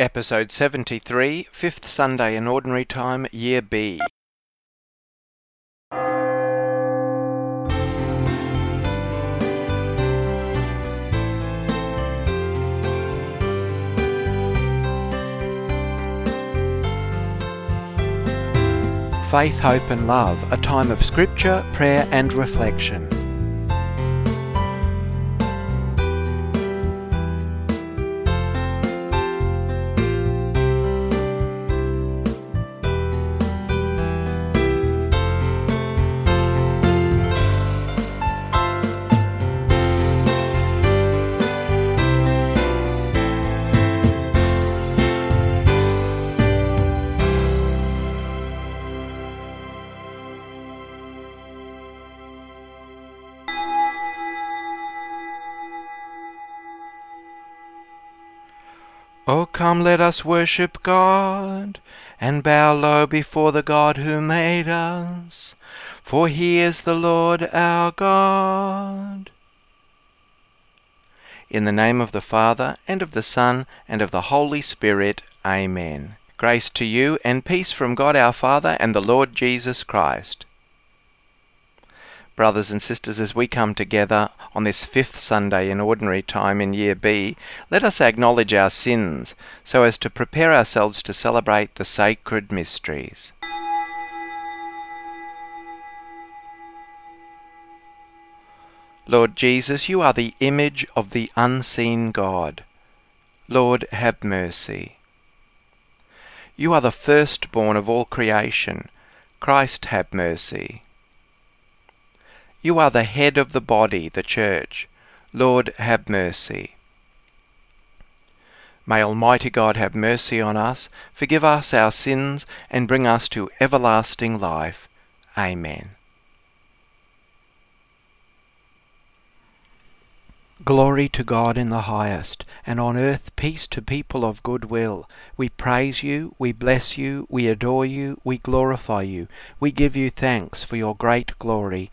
Episode 73, Fifth Sunday in Ordinary Time, Year B. Faith, Hope and Love, a time of scripture, prayer and reflection. Come, let us worship God and bow low before the God who made us, for he is the Lord our God. In the name of the Father, and of the Son, and of the Holy Spirit, Amen. Grace to you and peace from God our Father and the Lord Jesus Christ. Brothers and sisters, as we come together on this fifth Sunday in ordinary time in Year B, let us acknowledge our sins so as to prepare ourselves to celebrate the sacred mysteries. Lord Jesus, you are the image of the unseen God. Lord, have mercy. You are the firstborn of all creation. Christ, have mercy. You are the head of the body, the church. Lord, have mercy. May Almighty God have mercy on us, forgive us our sins, and bring us to everlasting life. Amen. Glory to God in the highest, and on earth peace to people of good will. We praise you, we bless you, we adore you, we glorify you, we give you thanks for your great glory.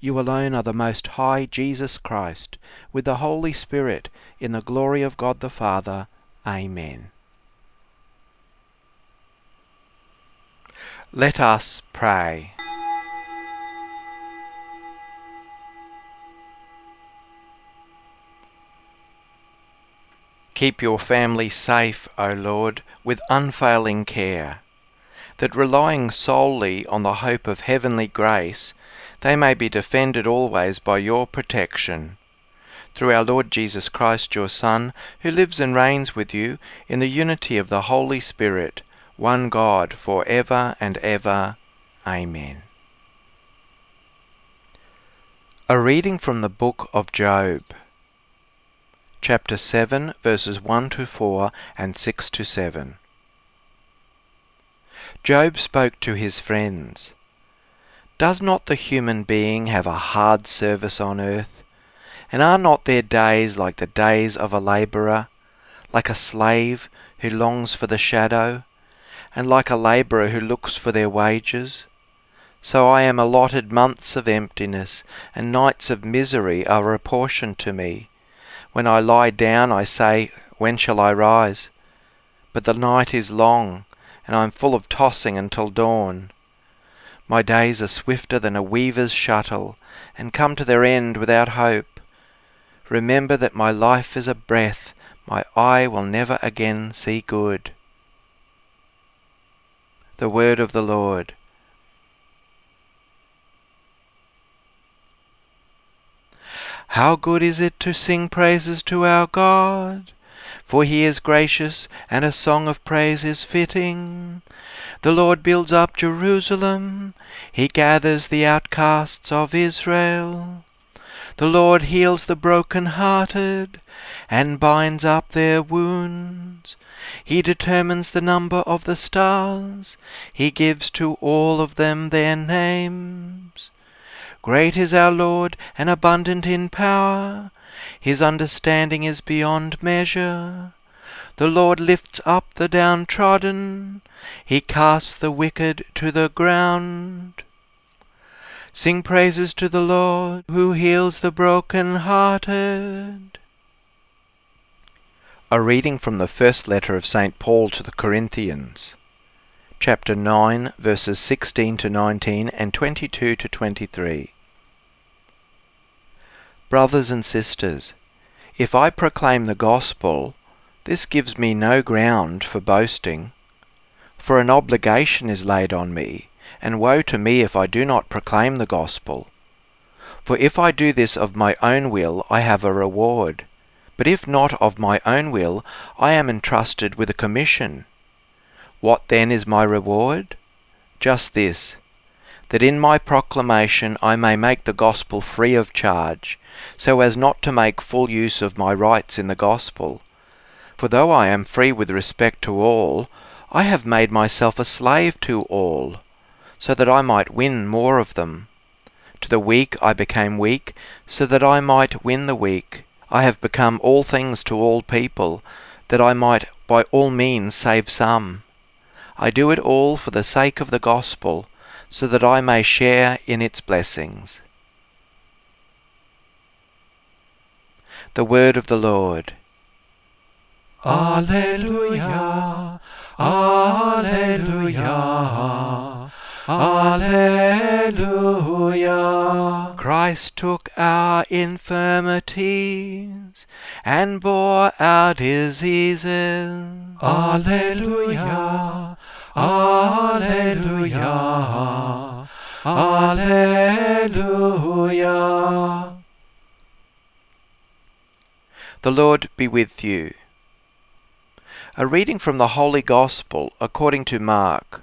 you alone are the Most High Jesus Christ, with the Holy Spirit, in the glory of God the Father. Amen. Let us pray. Keep your family safe, O Lord, with unfailing care, that relying solely on the hope of heavenly grace, they may be defended always by your protection. Through our Lord Jesus Christ, your Son, who lives and reigns with you in the unity of the Holy Spirit, one God, for ever and ever. Amen. A reading from the book of Job chapter 7, verses 1 to 4 and 6 to 7. Job spoke to his friends. Does not the human being have a hard service on earth? And are not their days like the days of a labourer, like a slave who longs for the shadow, and like a labourer who looks for their wages? So I am allotted months of emptiness, and nights of misery are apportioned to me. When I lie down, I say, When shall I rise? But the night is long, and I am full of tossing until dawn. My days are swifter than a weaver's shuttle, and come to their end without hope. Remember that my life is a breath, my eye will never again see good. The word of the Lord. How good is it to sing praises to our God! For he is gracious, and a song of praise is fitting. The Lord builds up Jerusalem, he gathers the outcasts of Israel. The Lord heals the broken-hearted and binds up their wounds. He determines the number of the stars. He gives to all of them their names. Great is our Lord and abundant in power. His understanding is beyond measure. The Lord lifts up the downtrodden. He casts the wicked to the ground. Sing praises to the Lord who heals the broken-hearted. A reading from the first letter of St. Paul to the Corinthians, chapter 9, verses 16 to 19 and 22 to 23. Brothers and sisters, if I proclaim the gospel, this gives me no ground for boasting, for an obligation is laid on me and woe to me if I do not proclaim the gospel. For if I do this of my own will, I have a reward. But if not of my own will, I am entrusted with a commission. What then is my reward? Just this, that in my proclamation I may make the gospel free of charge, so as not to make full use of my rights in the gospel. For though I am free with respect to all, I have made myself a slave to all so that I might win more of them. To the weak I became weak, so that I might win the weak. I have become all things to all people, that I might by all means save some. I do it all for the sake of the gospel, so that I may share in its blessings. The word of the Lord. Alleluia, Alleluia. Alleluia. Christ took our infirmities and bore our diseases. Alleluia. Alleluia. Alleluia. The Lord be with you. A reading from the Holy Gospel according to Mark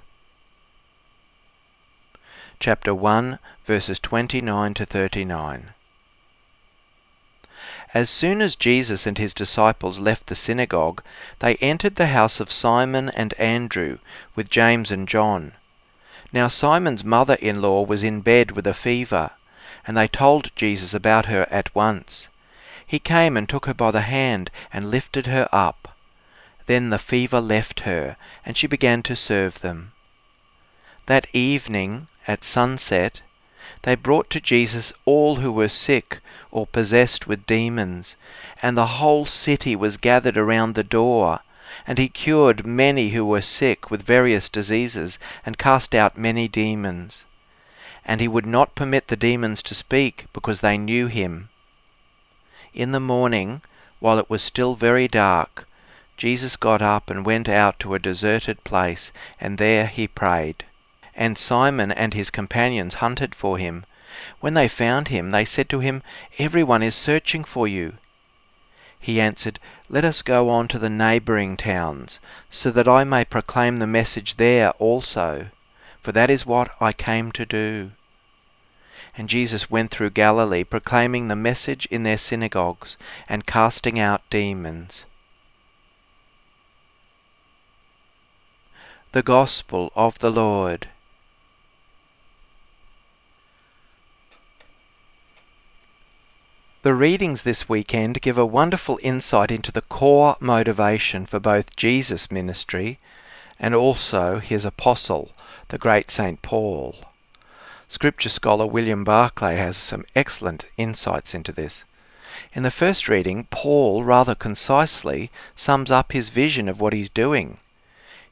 chapter 1, verses 29 to 39. As soon as Jesus and his disciples left the synagogue, they entered the house of Simon and Andrew with James and John. Now Simon's mother in law was in bed with a fever, and they told Jesus about her at once. He came and took her by the hand and lifted her up. Then the fever left her, and she began to serve them. That evening, at sunset, they brought to Jesus all who were sick or possessed with demons, and the whole city was gathered around the door. And he cured many who were sick with various diseases, and cast out many demons. And he would not permit the demons to speak, because they knew him. In the morning, while it was still very dark, Jesus got up and went out to a deserted place, and there he prayed and Simon and his companions hunted for him. When they found him, they said to him, Everyone is searching for you. He answered, Let us go on to the neighbouring towns, so that I may proclaim the message there also, for that is what I came to do. And Jesus went through Galilee, proclaiming the message in their synagogues, and casting out demons. The Gospel of the Lord. The readings this weekend give a wonderful insight into the core motivation for both Jesus' ministry and also his apostle, the great St. Paul. Scripture scholar William Barclay has some excellent insights into this. In the first reading, Paul rather concisely sums up his vision of what he's doing.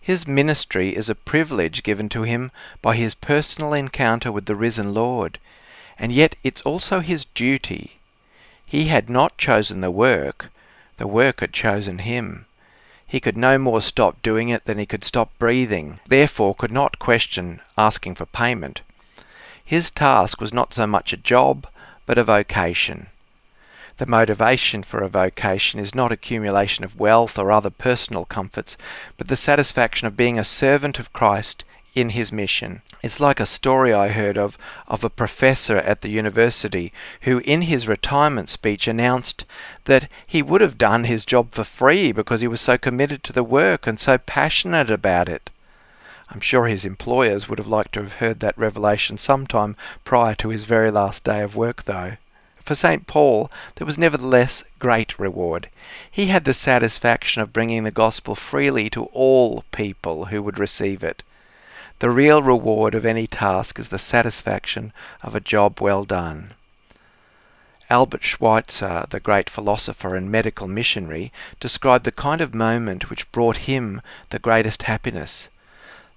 His ministry is a privilege given to him by his personal encounter with the risen Lord, and yet it's also his duty he had not chosen the work, the work had chosen him. He could no more stop doing it than he could stop breathing, therefore could not question asking for payment. His task was not so much a job, but a vocation. The motivation for a vocation is not accumulation of wealth or other personal comforts, but the satisfaction of being a servant of Christ in his mission. It's like a story I heard of of a professor at the university who in his retirement speech announced that he would have done his job for free because he was so committed to the work and so passionate about it. I'm sure his employers would have liked to have heard that revelation sometime prior to his very last day of work, though. For St. Paul, there was nevertheless great reward. He had the satisfaction of bringing the gospel freely to all people who would receive it. The real reward of any task is the satisfaction of a job well done. Albert Schweitzer, the great philosopher and medical missionary, described the kind of moment which brought him the greatest happiness.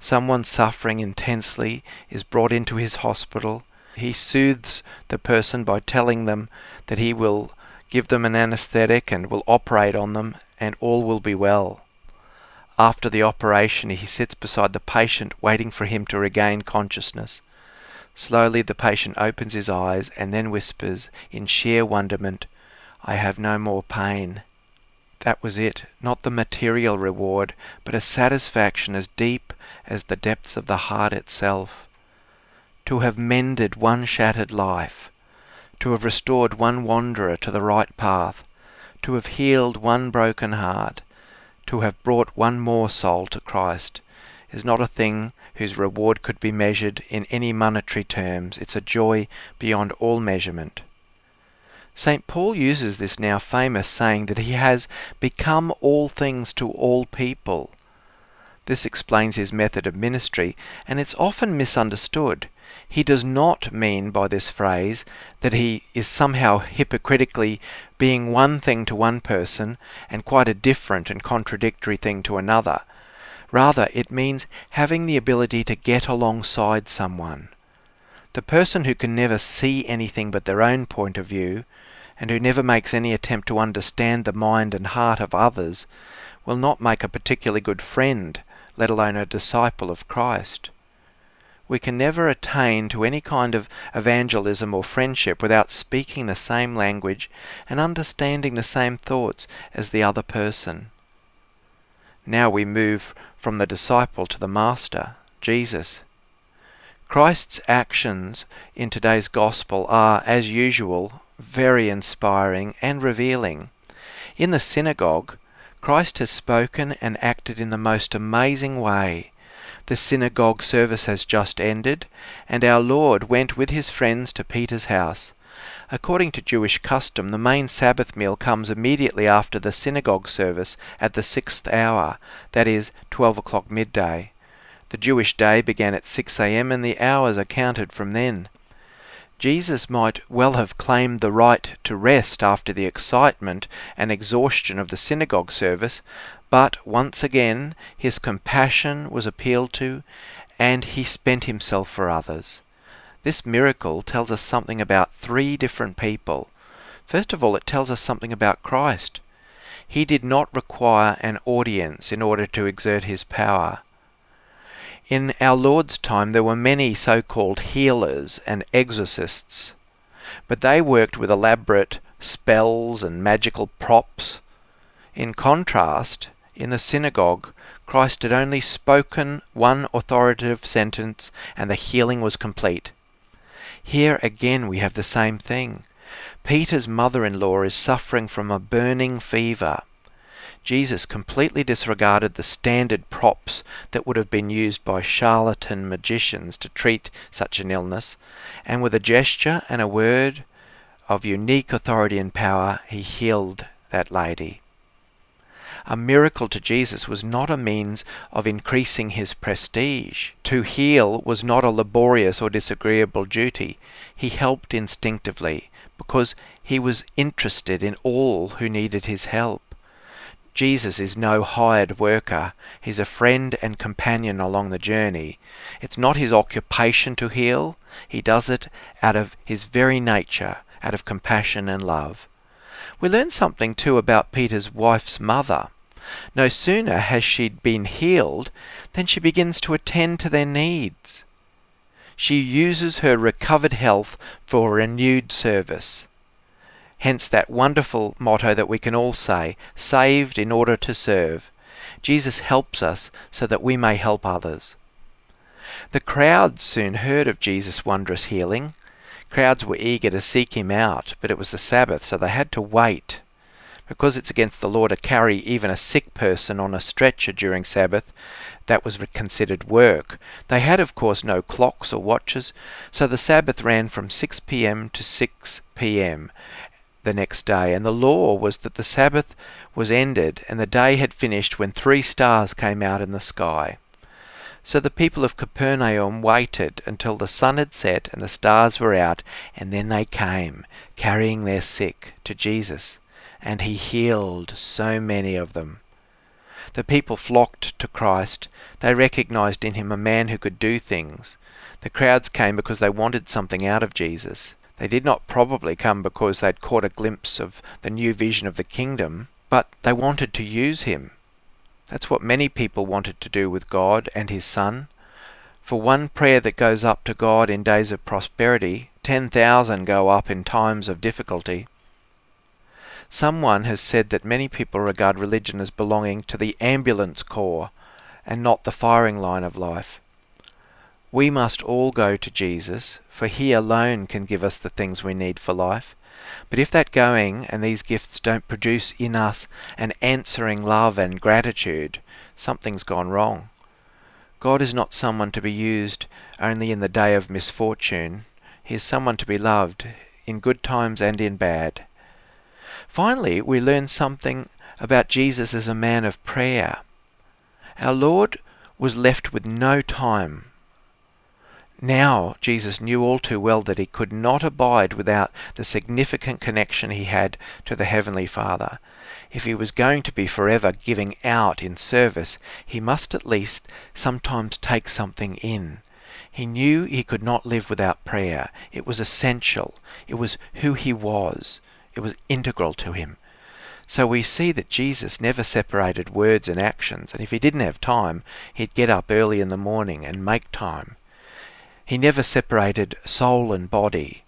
Someone suffering intensely is brought into his hospital. He soothes the person by telling them that he will give them an anesthetic and will operate on them and all will be well. After the operation, he sits beside the patient waiting for him to regain consciousness. Slowly the patient opens his eyes and then whispers in sheer wonderment, I have no more pain. That was it, not the material reward, but a satisfaction as deep as the depths of the heart itself. To have mended one shattered life, to have restored one wanderer to the right path, to have healed one broken heart, to have brought one more soul to Christ, is not a thing whose reward could be measured in any monetary terms. It's a joy beyond all measurement. St. Paul uses this now famous saying that he has become all things to all people. This explains his method of ministry, and it's often misunderstood. He does not mean by this phrase that he is somehow hypocritically being one thing to one person and quite a different and contradictory thing to another. Rather, it means having the ability to get alongside someone. The person who can never see anything but their own point of view and who never makes any attempt to understand the mind and heart of others will not make a particularly good friend, let alone a disciple of Christ. We can never attain to any kind of evangelism or friendship without speaking the same language and understanding the same thoughts as the other person. Now we move from the disciple to the master, Jesus. Christ's actions in today's gospel are, as usual, very inspiring and revealing. In the synagogue, Christ has spoken and acted in the most amazing way. The synagogue service has just ended, and our Lord went with his friends to Peter's house. According to Jewish custom, the main Sabbath meal comes immediately after the synagogue service at the sixth hour, that is, 12 o'clock midday. The Jewish day began at 6 a.m., and the hours are counted from then. Jesus might well have claimed the right to rest after the excitement and exhaustion of the synagogue service, but once again his compassion was appealed to and he spent himself for others. This miracle tells us something about three different people. First of all, it tells us something about Christ. He did not require an audience in order to exert his power. In our Lord's time, there were many so called healers and exorcists, but they worked with elaborate spells and magical props. In contrast, in the synagogue, Christ had only spoken one authoritative sentence and the healing was complete. Here again we have the same thing. Peter's mother in law is suffering from a burning fever. Jesus completely disregarded the standard props that would have been used by charlatan magicians to treat such an illness, and with a gesture and a word of unique authority and power, he healed that lady. A miracle to Jesus was not a means of increasing his prestige. To heal was not a laborious or disagreeable duty. He helped instinctively because he was interested in all who needed his help. Jesus is no hired worker. He's a friend and companion along the journey. It's not his occupation to heal. He does it out of his very nature, out of compassion and love. We learn something too about Peter's wife's mother. No sooner has she been healed than she begins to attend to their needs. She uses her recovered health for renewed service. Hence that wonderful motto that we can all say, saved in order to serve. Jesus helps us so that we may help others. The crowds soon heard of Jesus' wondrous healing. Crowds were eager to seek him out, but it was the Sabbath, so they had to wait. Because it's against the law to carry even a sick person on a stretcher during Sabbath, that was considered work. They had, of course, no clocks or watches, so the Sabbath ran from 6 p.m. to 6 p.m. the next day, and the law was that the Sabbath was ended and the day had finished when three stars came out in the sky. So the people of Capernaum waited until the sun had set and the stars were out, and then they came, carrying their sick, to Jesus, and he healed so many of them. The people flocked to Christ. They recognized in him a man who could do things. The crowds came because they wanted something out of Jesus. They did not probably come because they'd caught a glimpse of the new vision of the kingdom, but they wanted to use him. That's what many people wanted to do with God and his Son. For one prayer that goes up to God in days of prosperity, 10,000 go up in times of difficulty. Someone has said that many people regard religion as belonging to the ambulance corps and not the firing line of life. We must all go to Jesus, for He alone can give us the things we need for life. But if that going and these gifts don't produce in us an answering love and gratitude, something's gone wrong. God is not someone to be used only in the day of misfortune. He is someone to be loved in good times and in bad. Finally, we learn something about Jesus as a man of prayer. Our Lord was left with no time. Now, Jesus knew all too well that he could not abide without the significant connection he had to the Heavenly Father. If he was going to be forever giving out in service, he must at least sometimes take something in. He knew he could not live without prayer. It was essential. It was who he was. It was integral to him. So we see that Jesus never separated words and actions, and if he didn't have time, he'd get up early in the morning and make time. He never separated soul and body.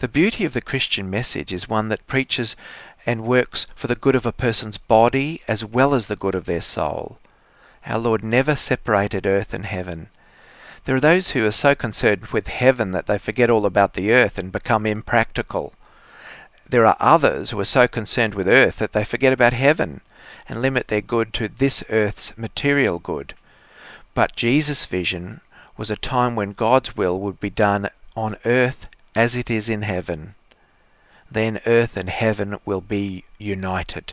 The beauty of the Christian message is one that preaches and works for the good of a person's body as well as the good of their soul. Our Lord never separated earth and heaven. There are those who are so concerned with heaven that they forget all about the earth and become impractical. There are others who are so concerned with earth that they forget about heaven and limit their good to this earth's material good. But Jesus' vision was a time when God's will would be done on earth as it is in heaven. Then earth and heaven will be united.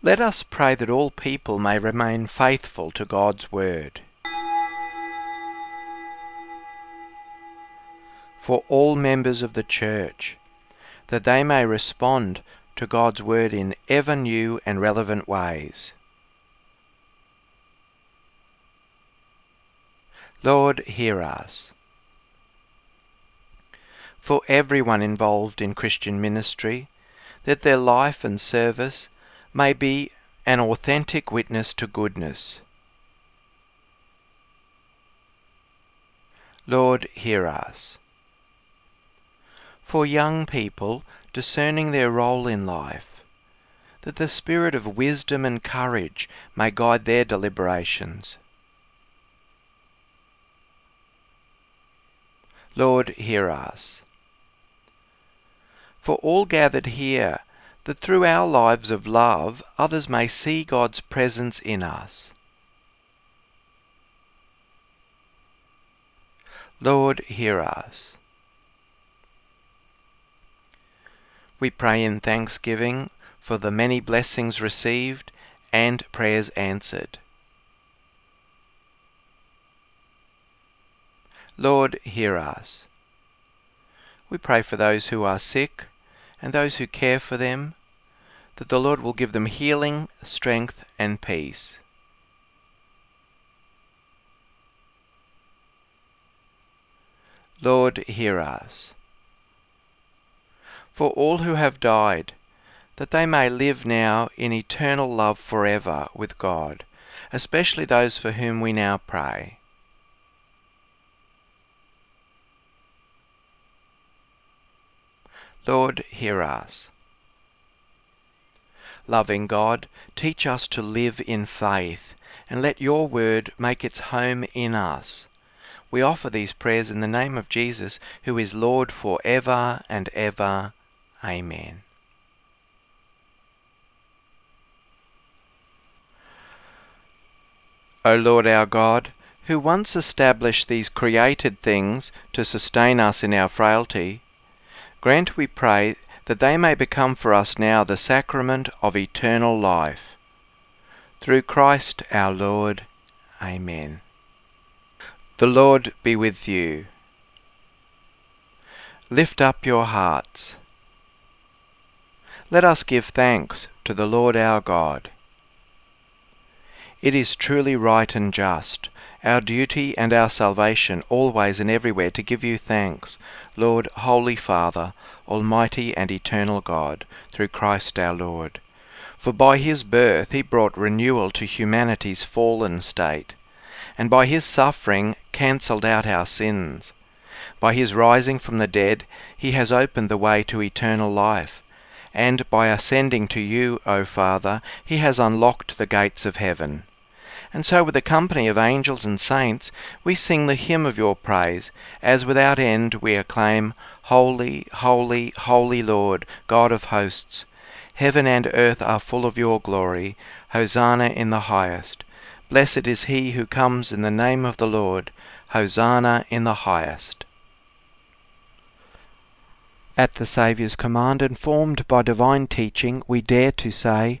Let us pray that all people may remain faithful to God's Word. For all members of the Church, that they may respond to God's Word in ever new and relevant ways. Lord, hear us. For everyone involved in Christian ministry, that their life and service may be an authentic witness to goodness. Lord, hear us. For young people discerning their role in life, that the spirit of wisdom and courage may guide their deliberations. Lord, hear us. For all gathered here, that through our lives of love, others may see God's presence in us. Lord, hear us. We pray in thanksgiving for the many blessings received and prayers answered. Lord, hear us. We pray for those who are sick and those who care for them, that the Lord will give them healing, strength, and peace. Lord, hear us. For all who have died, that they may live now in eternal love forever with God, especially those for whom we now pray. Lord, hear us. Loving God, teach us to live in faith, and let your word make its home in us. We offer these prayers in the name of Jesus, who is Lord for ever and ever. Amen. O Lord our God, who once established these created things to sustain us in our frailty, Grant, we pray, that they may become for us now the sacrament of eternal life. Through Christ our Lord. Amen. The Lord be with you. Lift up your hearts. Let us give thanks to the Lord our God. It is truly right and just our duty and our salvation always and everywhere to give you thanks, Lord, Holy Father, Almighty and eternal God, through Christ our Lord. For by his birth he brought renewal to humanity's fallen state, and by his suffering cancelled out our sins. By his rising from the dead he has opened the way to eternal life, and by ascending to you, O Father, he has unlocked the gates of heaven. And so, with a company of angels and saints, we sing the hymn of your praise, as without end we acclaim, Holy, holy, holy Lord, God of hosts. Heaven and earth are full of your glory. Hosanna in the highest. Blessed is he who comes in the name of the Lord. Hosanna in the highest. At the Saviour's command, and formed by divine teaching, we dare to say,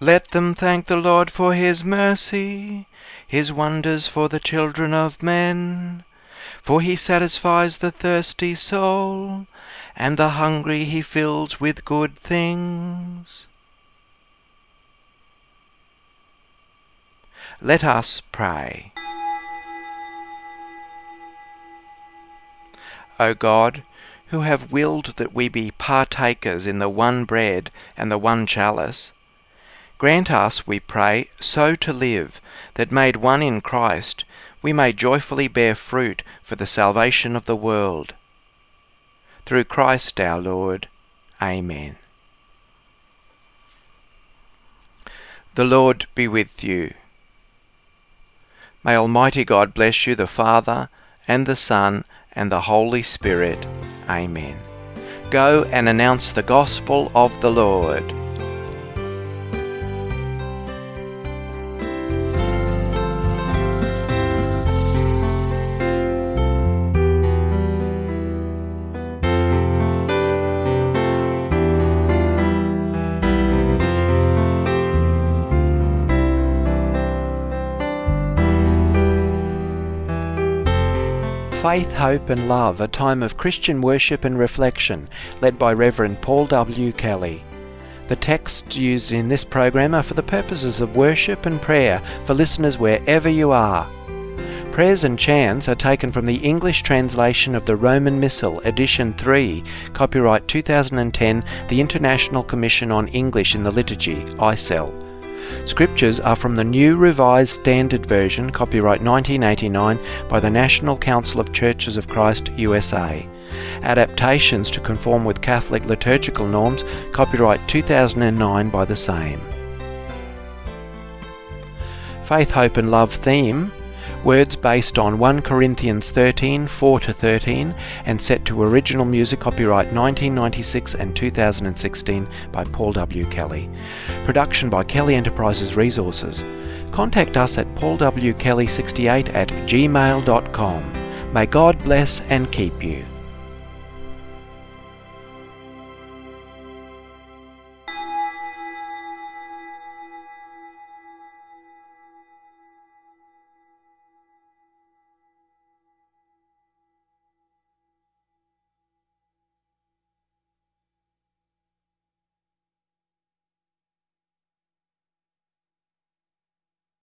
Let them thank the Lord for his mercy, his wonders for the children of men. For he satisfies the thirsty soul, and the hungry he fills with good things. Let us pray. O God, who have willed that we be partakers in the one bread and the one chalice, Grant us, we pray, so to live, that made one in Christ, we may joyfully bear fruit for the salvation of the world. Through Christ our Lord. Amen. The Lord be with you. May Almighty God bless you, the Father, and the Son, and the Holy Spirit. Amen. Go and announce the gospel of the Lord. Faith, Hope and Love, a time of Christian worship and reflection, led by Reverend Paul W. Kelly. The texts used in this program are for the purposes of worship and prayer for listeners wherever you are. Prayers and chants are taken from the English translation of the Roman Missal, Edition 3, copyright 2010, the International Commission on English in the Liturgy, ICEL. Scriptures are from the New Revised Standard Version, copyright 1989, by the National Council of Churches of Christ, USA. Adaptations to conform with Catholic liturgical norms, copyright 2009 by the same. Faith, Hope and Love theme words based on 1 Corinthians 13 4 to 13 and set to original music copyright 1996 and 2016 by Paul W. Kelly. Production by Kelly Enterprises Resources. Contact us at paulwkelly68 at gmail.com. May God bless and keep you.